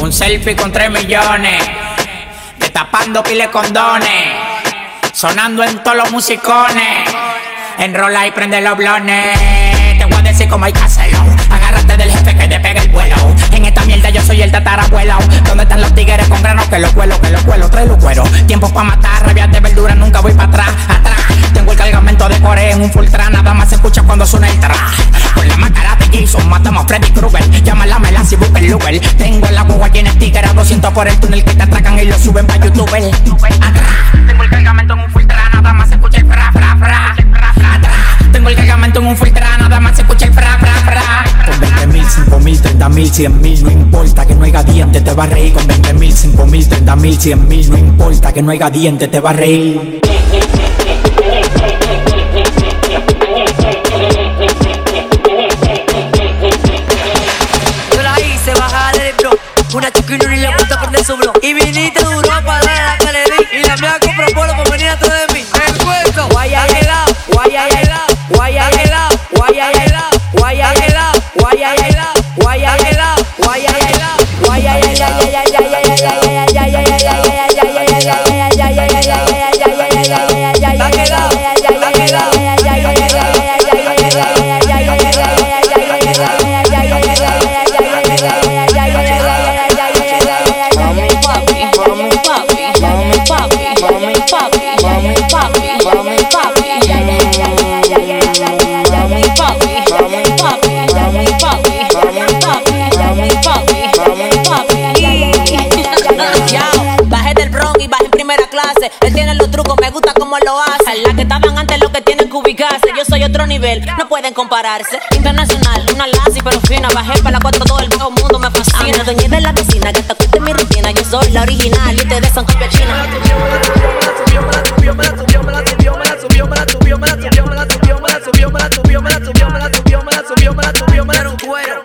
Un selfie con 3 millones. Destapando pile condones. Sonando en todos los musicones. Enrola y prende los blones. Te voy a decir cómo hay que hacerlo. Agárrate del jefe que te pegue el vuelo. Yo soy el tatarabuelo. ¿Dónde están los tigres con granos? Que los cuelo, que los cuelo, trae los cueros. Tiempo pa' matar, rabias de verdura, nunca voy para atrás, atrás. Tengo el cargamento de core en un fultra, nada más se escucha cuando suena el tra. Con la máscara de Jason matamos a Freddy Krueger. Llama la melancia y busca el. Tengo el agua llena de a 200 por el túnel que te atracan y lo suben pa' YouTube. 5 mil, 30 mil, 100 mil, no importa que no haya dientes, te va a reír. Con 20 mil, 5 mil, 30 mil, 100 mil, no importa que no haya dientes, te va a reír. Clase. Él tiene los trucos, me gusta cómo lo hace. Las que estaban antes, lo que tienen que ubicarse. Yo soy otro nivel, no pueden compararse. Internacional, una lazy pero fina. Bajé para la cuatro, todo el mundo me fascina. Dueña de la piscina, que te cueste mi rutina. Yo soy la original y ustedes son copia china. Un cuero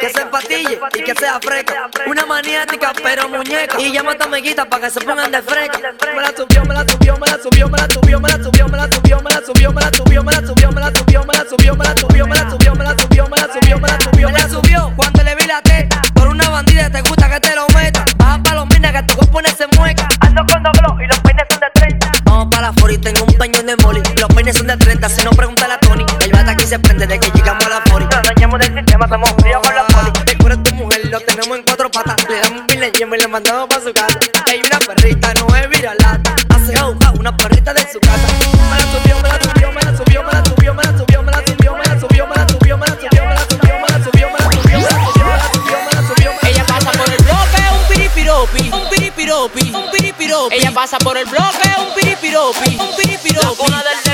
que y que sea fresca. Una maniática pero muñeca. Y llama a amiguita para que se pongan de fresca. Me la subió, me la subió, me la subió, me la subió, me la subió, me la subió, me la subió, me la subió, me la subió, me la subió, me la subió, me la subió, me la subió, me la subió, me la subió, me la subió, me la subió. Cuando le vi la teta, por una bandida te gusta que te lo meta. Baja pa' los minas que tu cuerpo se mueca. Ando con dobló y los peines son de 30. Vamos para la fori, tengo un peñón de moli. Los peines son de 30, si no piripiropi, un piripiropi. Ella pasa por el bloque, un piripiropi, un piripiropi. Una del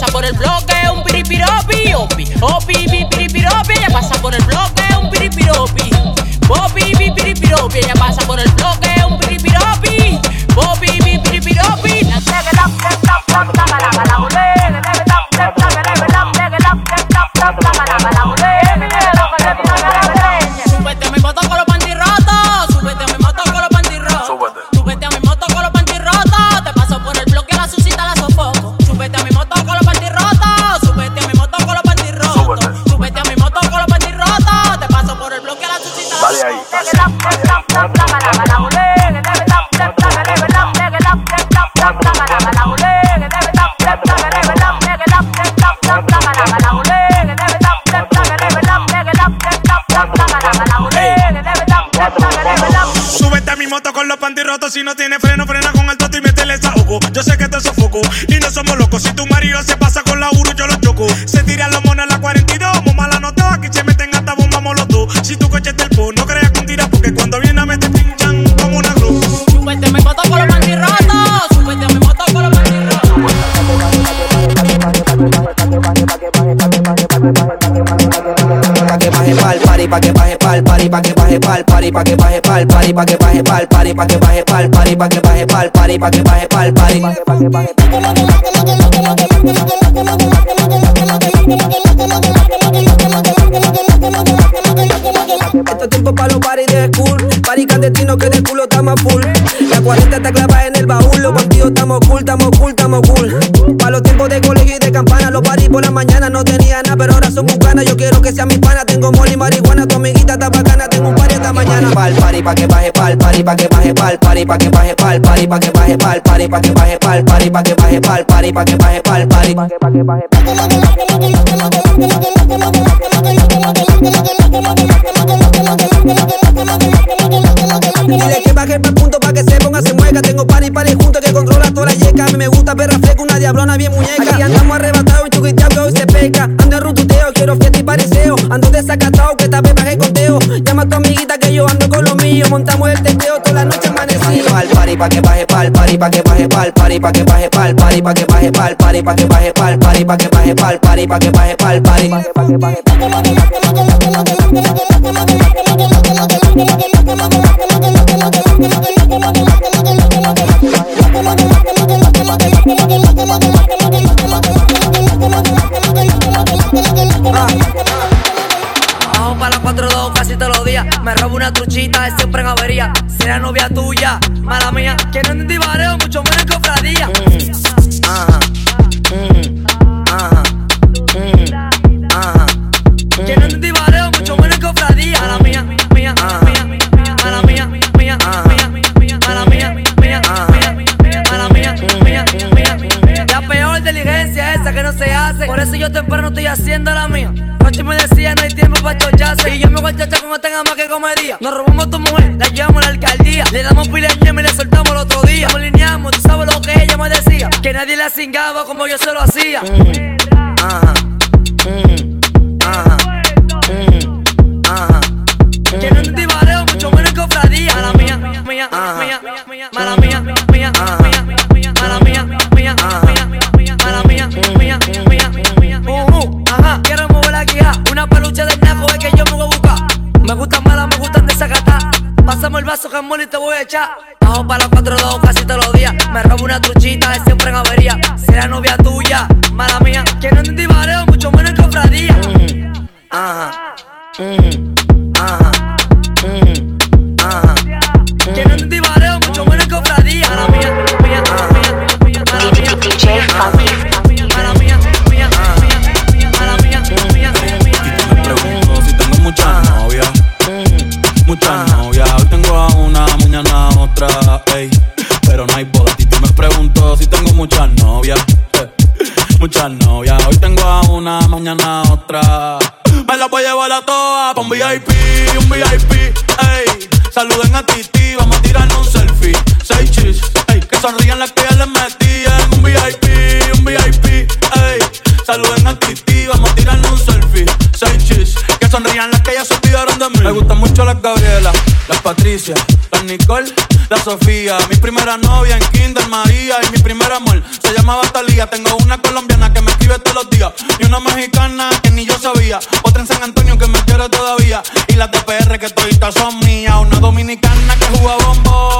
pasa por el bloque, un piripiropi. Opi, opi, pi, piripiropi. Ella pasa por el bloque, un piripiropi. Popi, pi, piripiropi. Ella pasa por el con los panty rotos. Si no tiene freno, frena con el toto y métele esa ojo. Yo sé que te sofoco y no somos locos. Si tu marido se party, pa' que baje pa'l party, pa' que baje pa'l party, pa' que baje pa'l party, pa' que baje pa'l party, pa' que baje pa'l party, pa' que baje pa'l party, pa' que baje pa'l. Esto es tiempo pa' los party de school Party clandestino que de culo estamos full. La 40 está clavada en el baúl Los bandidos estamos cool, estamos cool, estamos cool. Pa' los tiempos de colegio y de campana Los party por la mañana no tenía nada Pero ahora son bucanas Yo quiero que sea mi pana Tengo moli, marihuana pa' que baje pa'l party Pa' que baje pa'l party Pa' que baje pa'l party Pa' que baje pa'l party Pa' que baje pa'l party Pa' que baje pa'l party Pa' que baje pa'l party. Pa' que baje pa'l Dile que baje pa'l punto pa' que se ponga, se mueca Tengo party, party junto que controla toda la yeca. A mí me gusta perra fleca, una diablona bien muñeca. Aquí andamos arrebatados y chuquiteado que hoy se peca. Ando en rututeo, quiero fiesta Ando desacatado, que esta pepa que conteo Llama a tu amiguita que yo ando con lo mío. Montamos el testeo toda la noche amanecido. Pa'l party, pa' que baje pa'l party, pa' que baje pa'l party Pa' que baje pa'l party, pa' que baje pa'l party Pa' que baje pa'l party, pa' que baje pa'l party Pa' que baje pa'l party. Pa' que baje pa'l Bajo Me robo una truchita, es siempre en avería. Será novia tuya, mala mía. Que no entendí Nos robamos tu mujer, la llevamos a la alcaldía. Le damos pila de ñema y le soltamos el otro día. Nos lineamos, tú sabes lo que ella me decía. Que nadie la cingaba como yo se lo hacía. Ajá. Jamón y te voy a echar. Bajo para los 4-2 casi todos los días. Me robo una truchita, es siempre en avería. Será novia tuya, mala mía. Que no entendí bareo, mucho menos cofradía. Ajá. Ajá. La voy a llevar a todas pa' un VIP, un VIP. Ey. Saluden a Titi, vamos a tirarnos un selfie. Seis chis, ey. Que sonrían las que ya les metí en un VIP, un VIP. Ey. Saluden a Titi, vamos a tirarnos un selfie. Seis chis, que sonrían las que ya se olvidaron de mí. Me gustan mucho las Gabriela, Patricia, las Nicole, la Sofía. Mi primera novia en Kinder María y mi primer amor se llamaba Talía. Tengo una colombiana que me escribe todos los días y una mexicana que ni yo sabía. Otra en San Antonio que me quiere todavía y las de PR que toditas son mías. Una dominicana que juega bombón,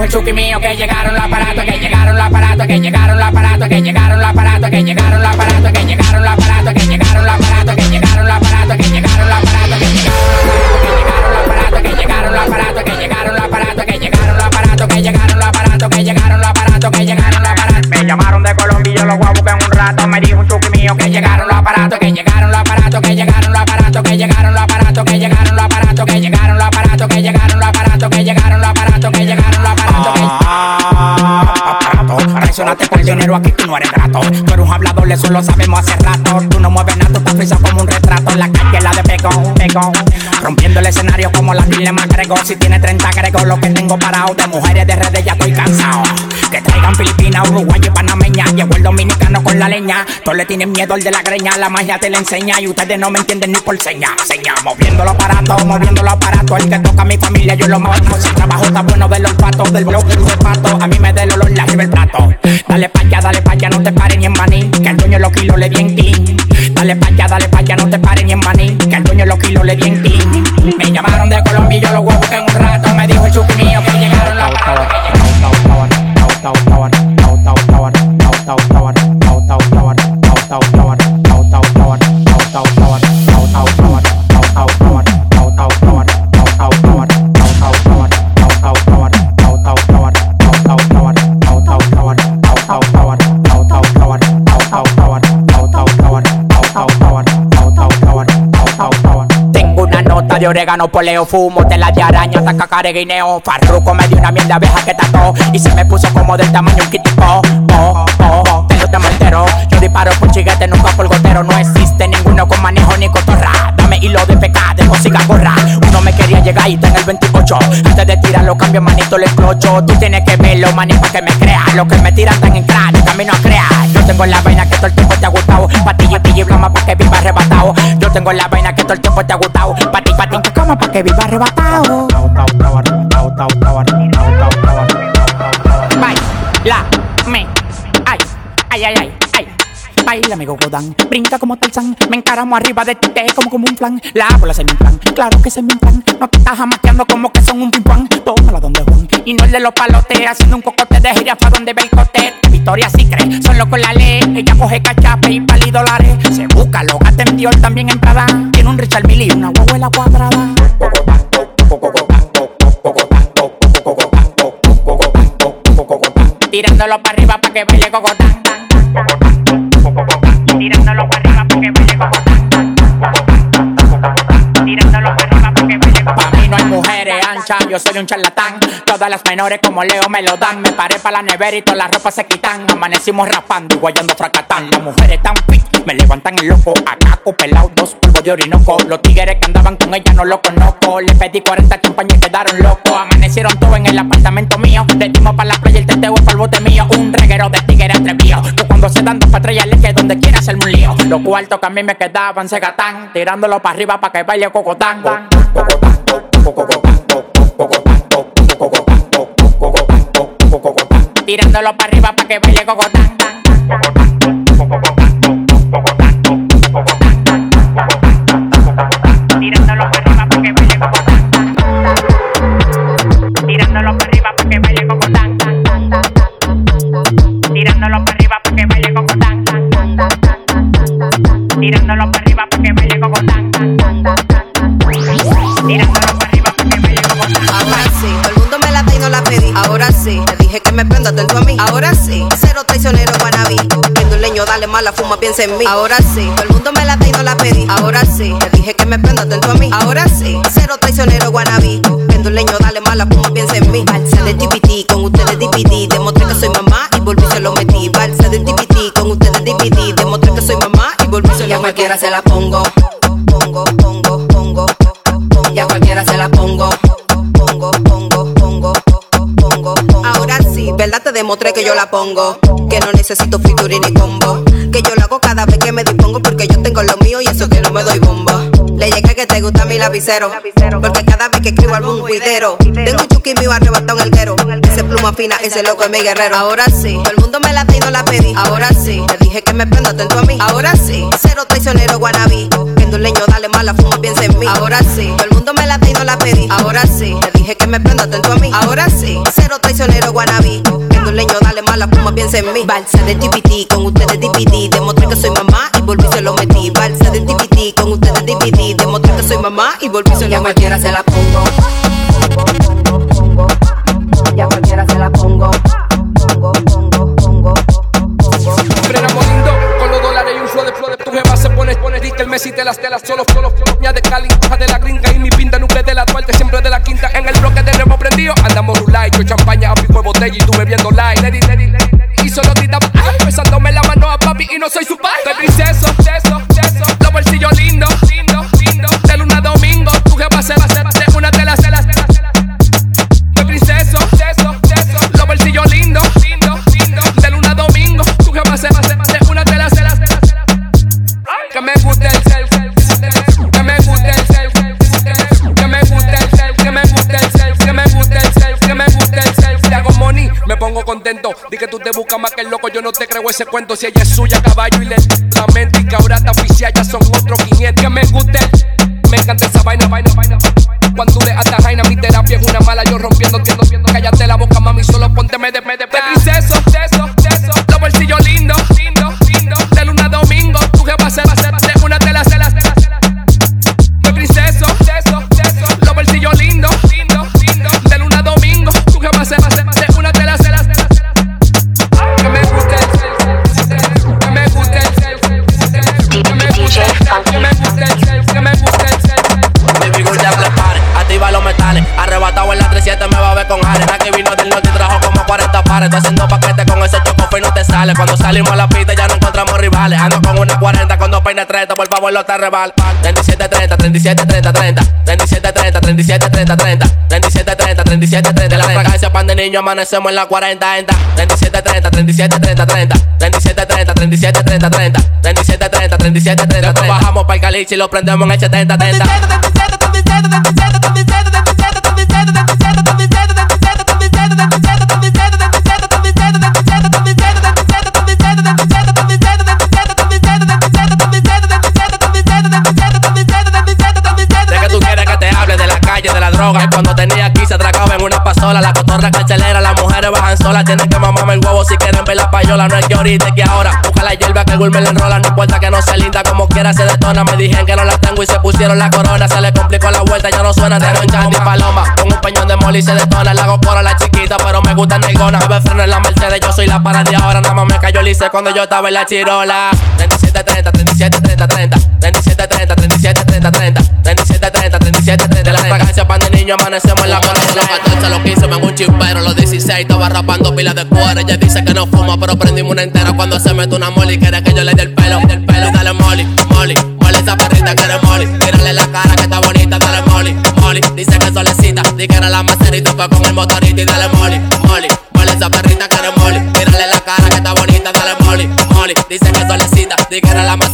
dijo el Chucky mío que llegaron los aparatos, que llegaron los aparatos, que llegaron los aparatos, que llegaron los aparatos, que llegaron los aparatos, que llegaron los aparatos, que llegaron los aparatos, que llegaron los aparatos, que llegaron los aparatos, que llegaron los aparatos, que llegaron los aparatos, que llegaron los aparatos, que llegaron los aparatos, que llegaron los aparatos, que llegaron los aparatos, que llegaron los aparatos. Me llamaron de Colombia, los guapos que en un rato me dijo un Chucky mío que llegaron los aparatos, que llegaron que Reaccionaste por dinero, aquí tú no eres grato. Tú eres un hablador, eso lo sabemos hace rato. Tú no mueves nada, tú estás frisado como un retrato. La calle la de pegón, pegón. Rompiendo el escenario como la Dile McGregor. Si tiene 30 agrego lo que tengo parado. De mujeres de redes ya estoy cansado. Que traigan Filipinas, Uruguay y Panameña. Llegó el dominicano con la leña. Todos le tienen miedo al de la greña. La magia te la enseña y ustedes no me entienden ni por seña. Seña, moviendo los aparatos, moviendo los aparatos. El que toca a mi familia, yo lo muevo. Si el trabajo está bueno de los patos, del blog del zapato. A mí me da el olor, la el plato. Dale pa' allá, dale pa' allá, no te pares ni en maní. Que el dueño los kilos le bien clean. Dale pa' allá, dale pa' allá, no te pares ni en maní. Que el dueño los kilos le bien clean. Me llamaron de orégano, poleo, fumo, tela de araña, hasta cacare, guineo. Farruco me dio una mierda abeja que tató y se me puso como del tamaño un kitipo. Oh, oh, oh, te lo te entero. Yo disparo por chiguete, nunca por gotero. No existe ninguno con manejo ni cotorra. Dame hilo de pecado, de música gorra. Uno me quería llegar y está en el 28. Antes de tirarlo, cambio manito, le clocho. Tú tienes que verlo, maní, pa' que me crea. Lo que me tiran tan en de camino a crear. Tengo la vaina que todo el tiempo te ha gustado. Patilla, y blama pa' que viva arrebatado. Yo tengo la vaina que todo el tiempo te ha gustado. Pati, pati, que como pa' que viva arrebatado. Baila, me, ay, ay, ay, ay. Baila, amigo Godán, brinca como Tarzán Me encaramo arriba de ti, como como un plan La bola se me plan, claro que se me plan No te estás jamaqueando como que son un pimpán Tómala donde Juan, y no el de los palotes Haciendo un cocote de jirafa donde ve el cote. Victoria sí cree, solo con la ley. Ella coge cachape y pali dólares. Se busca, lo gasta en Dior, también en Prada. Tiene un Richard Mille y una huevuela cuadrada. Tirándolo para arriba pa' que baile cocotán tirándolo para arriba porque me hay mujeres anchas, yo soy un charlatán. Todas las menores como Leo me lo dan. Me paré pa' la nevera y todas las ropas se quitan. Amanecimos raspando y guayando fracatán. Las mujeres tan fit, me levantan el loco. Acaco, pelado, dos polvos de orinoco. Los tigres que andaban con ella no lo conozco. Le pedí 40 champañas y quedaron locos. Amanecieron todos en el apartamento mío. Le dimos pa' la playa el teteo es pa'l bote mío. Un reguero de tigres atrevido. Que cuando se dan dos patrullas le que donde quiera hacerme un lío. Los cuartos que a mí me quedaban se gatán. Tirándolo para arriba pa' que baile cocotán. Tirándolo para arriba pa' que baile cocotán. Piensa en mí. Ahora sí, todo el mundo me la da y no la pedí. Ahora sí, te dije que me prenda atento a mí. Ahora sí, cero traicionero guanabí. Leño, dale mala fuma, piensa en mí. Balsa de TPT, con ustedes DVD. Demostré que soy mamá y volví se lo metí. Balsa de TPT, con ustedes DVD. Demostré que soy mamá y volví se lo metí. Ya cualquiera se la. Pongo, demostré que yo la pongo. Que no necesito featuring ni combo. Que yo lo hago cada vez que me dispongo. Porque yo tengo lo mío y eso que no me doy bombo. Le llegué que te gusta mi lapicero. Porque cada vez que escribo algún cuidero. Tengo un chuki mío arrebatado en el guero. Ese pluma fina, ese loco es mi guerrero. Ahora sí, todo el mundo me la y no la pedí. Ahora sí, te dije que me prenda atento a mí. Ahora sí, cero traicionero guanabí. Viendo un leño, dale mala fuma, piensa en mí. Ahora sí, todo el mundo me la y no la pedí. Ahora sí, te dije que me prenda atento a mí. Ahora sí, cero traicionero guanabí. Leño, dale mala fuma piensa en mí. Balsa de TPT, con ustedes DVD. Demostré que soy mamá y volví se lo metí. Balsa de TPT, con ustedes DVD. Demostré que soy mamá y volví se lo metí. Ya cualquiera se la pongo. Pongo, pongo, pongo. Ya cualquiera se la pongo. Pongo, pongo, pongo. pongo. Frenamos lindo con los dólares y un flow de flow de tu jeva se pone, pone el Messi te las telas solo, solo, solo, de Cali, de prendido, andamos rulay, yo champaña, a pico de botella y tú bebiendo light, lady, lady, lady, y solo gritaba, ay, besándome la mano a papi y no soy su padre, de princeso, buscas más que el loco, yo no te creo ese cuento. Si ella es suya, caballo y le y que ahora está oficial, ya son otros 500. Que me guste, me encanta esa vaina, vaina, vaina. Cuando le atas jaina, mi terapia es una mala, yo rompiendo, viendo. Cállate la boca, mami, solo ponte me de, me de, de pares. Tú haciendo paquete con ese chocofe y no te sale. Cuando salimos a la pista ya no encontramos rivales. Ando con una 40, con dos peines 30, por favor, lo te rebal. 37, 30, 37, 30, 30. 37, 30, 37, 30, 30. 37, 30, 37, 30. La fragancia pan de niño amanecemos en la 40, enta. 37, 30, 37, 30, 30. 37, 30, 37, 30, 30. 37, 30, 37, 30, 30. Bajamos para el caliche y lo prendemos en el 70, 30. 37, 37, 37, 37, 37. Droga. Cuando tenía aquí se atracaba en una pasola. La cotorra carcelera, las mujeres bajan solas. Tienen que mamarme el huevo si quieren ver la payola. No es que ahorita, es que ahora. Busca la hierba que el Gul me la enrola. No importa que no sea linda, como quiera se detona. Me dijeron que no la tengo y se pusieron la corona. Se le complicó la vuelta, ya no suena. Tengo un chandy paloma. Con un peñón de moli se detona. La hago por la chiquita, pero me gusta negona. Bebe freno en la Mercedes, yo soy la para de ahora. Nada más me cayó lice cuando yo estaba en la chirola. 37, 30, 37, 30, 30. 37, 30, 37, 30, 30. 37, 30, 37, 30. La fragancia pan de niño amanecemos en la corona. Los 14, los 15 me hago un chispero. Los 16 estaba rapando pilas de cuero. Ella dice que no fuma, pero prendimos una entera cuando se mete una moli. Quiere que yo le dé el pelo, del pelo. Dale moli, moli, moli esa perrita que eres moli. Tírale la cara que está bonita, dale moli, moli. Dice que solecita, di que era la macerita, fue con el motorito y dale moli, moli. Moli esa perrita que eres moli. Tírale la cara que está bonita, dale moli, moli. Dice que solecita, di que era la macería,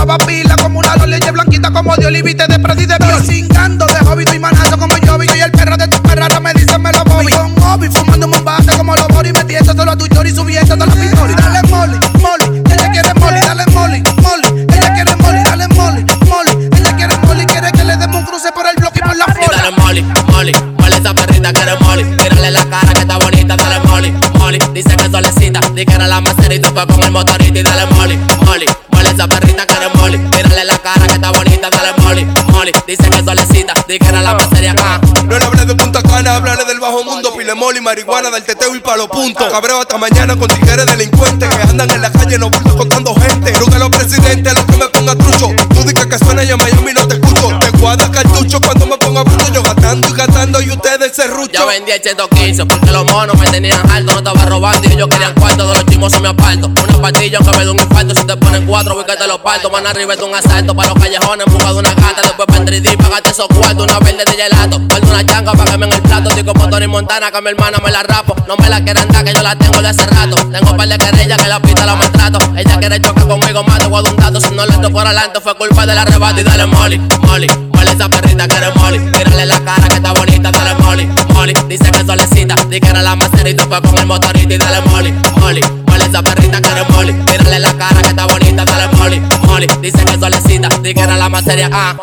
fumaba pila como una es blanquita como de olivite de Freddy de Bio. Cingando de hobby y manazo como yo vi. Y el perro de tu perra no me dice me lo voy. Con hobby fumando un bate como los bori. Metiendo solo a tu chori subiendo todos los pintori. Dale moli, moli. Ella quiere moli, dale moli, moli. Ella quiere moli, dale moli, moli. Ella quiere moli, quiere que le demos un cruce por el bloque y por la Y flora. dale moli, moli, moli esa perrita que eres moli. Tírale la cara que está bonita, dale moli, moli. Dice que solecita, di que era la macerita, fue con el motorito y dale moli, solecita, di que era la macería, ah. No le hablé de Punta Cana, hablaré del bajo mundo, pile moli, marihuana, del teteo y palo punto. Cabreo hasta mañana con tigres delincuentes que andan en la calle, no bultos contando gente. Nunca los presidentes, los que me ponga trucho. Tú dices que suena y en Miami no te escucho. Te guarda cartucho cuando me ponga bruto, yo gastando y gastando y ustedes se rucho. Yo vendía el 115 porque los monos me tenían alto, no estaba robando y ellos querían cuarto de los se me aparto. Una pastilla que me da un infarto, si te ponen cuatro, voy que te los parto. Van arriba de un asalto para los callejones de una gata. Después para 3D, pagate esos cuartos, una verde de gelato. Guardo una changa para que me en el plato. Estoy como Tony Montana, que mi hermana me la rapo. No me la quieren dar, que yo la tengo de hace rato. Tengo par de querellas que la pista la maltrato. Ella quiere chocar conmigo, a dar un dato. Si no le por adelante, fue culpa del arrebato. Y dale moli, moli, moli esa perrita que eres moli. Tírale la cara que está bonita, moli. Dice que solecita, di que era la macerita, fue con el motorito y dale moli, moli. Moli esa perrita que eres moli. Tírale la cara que está bonita, dale moli, moli. Dice que solecita, di que era la macería, ah.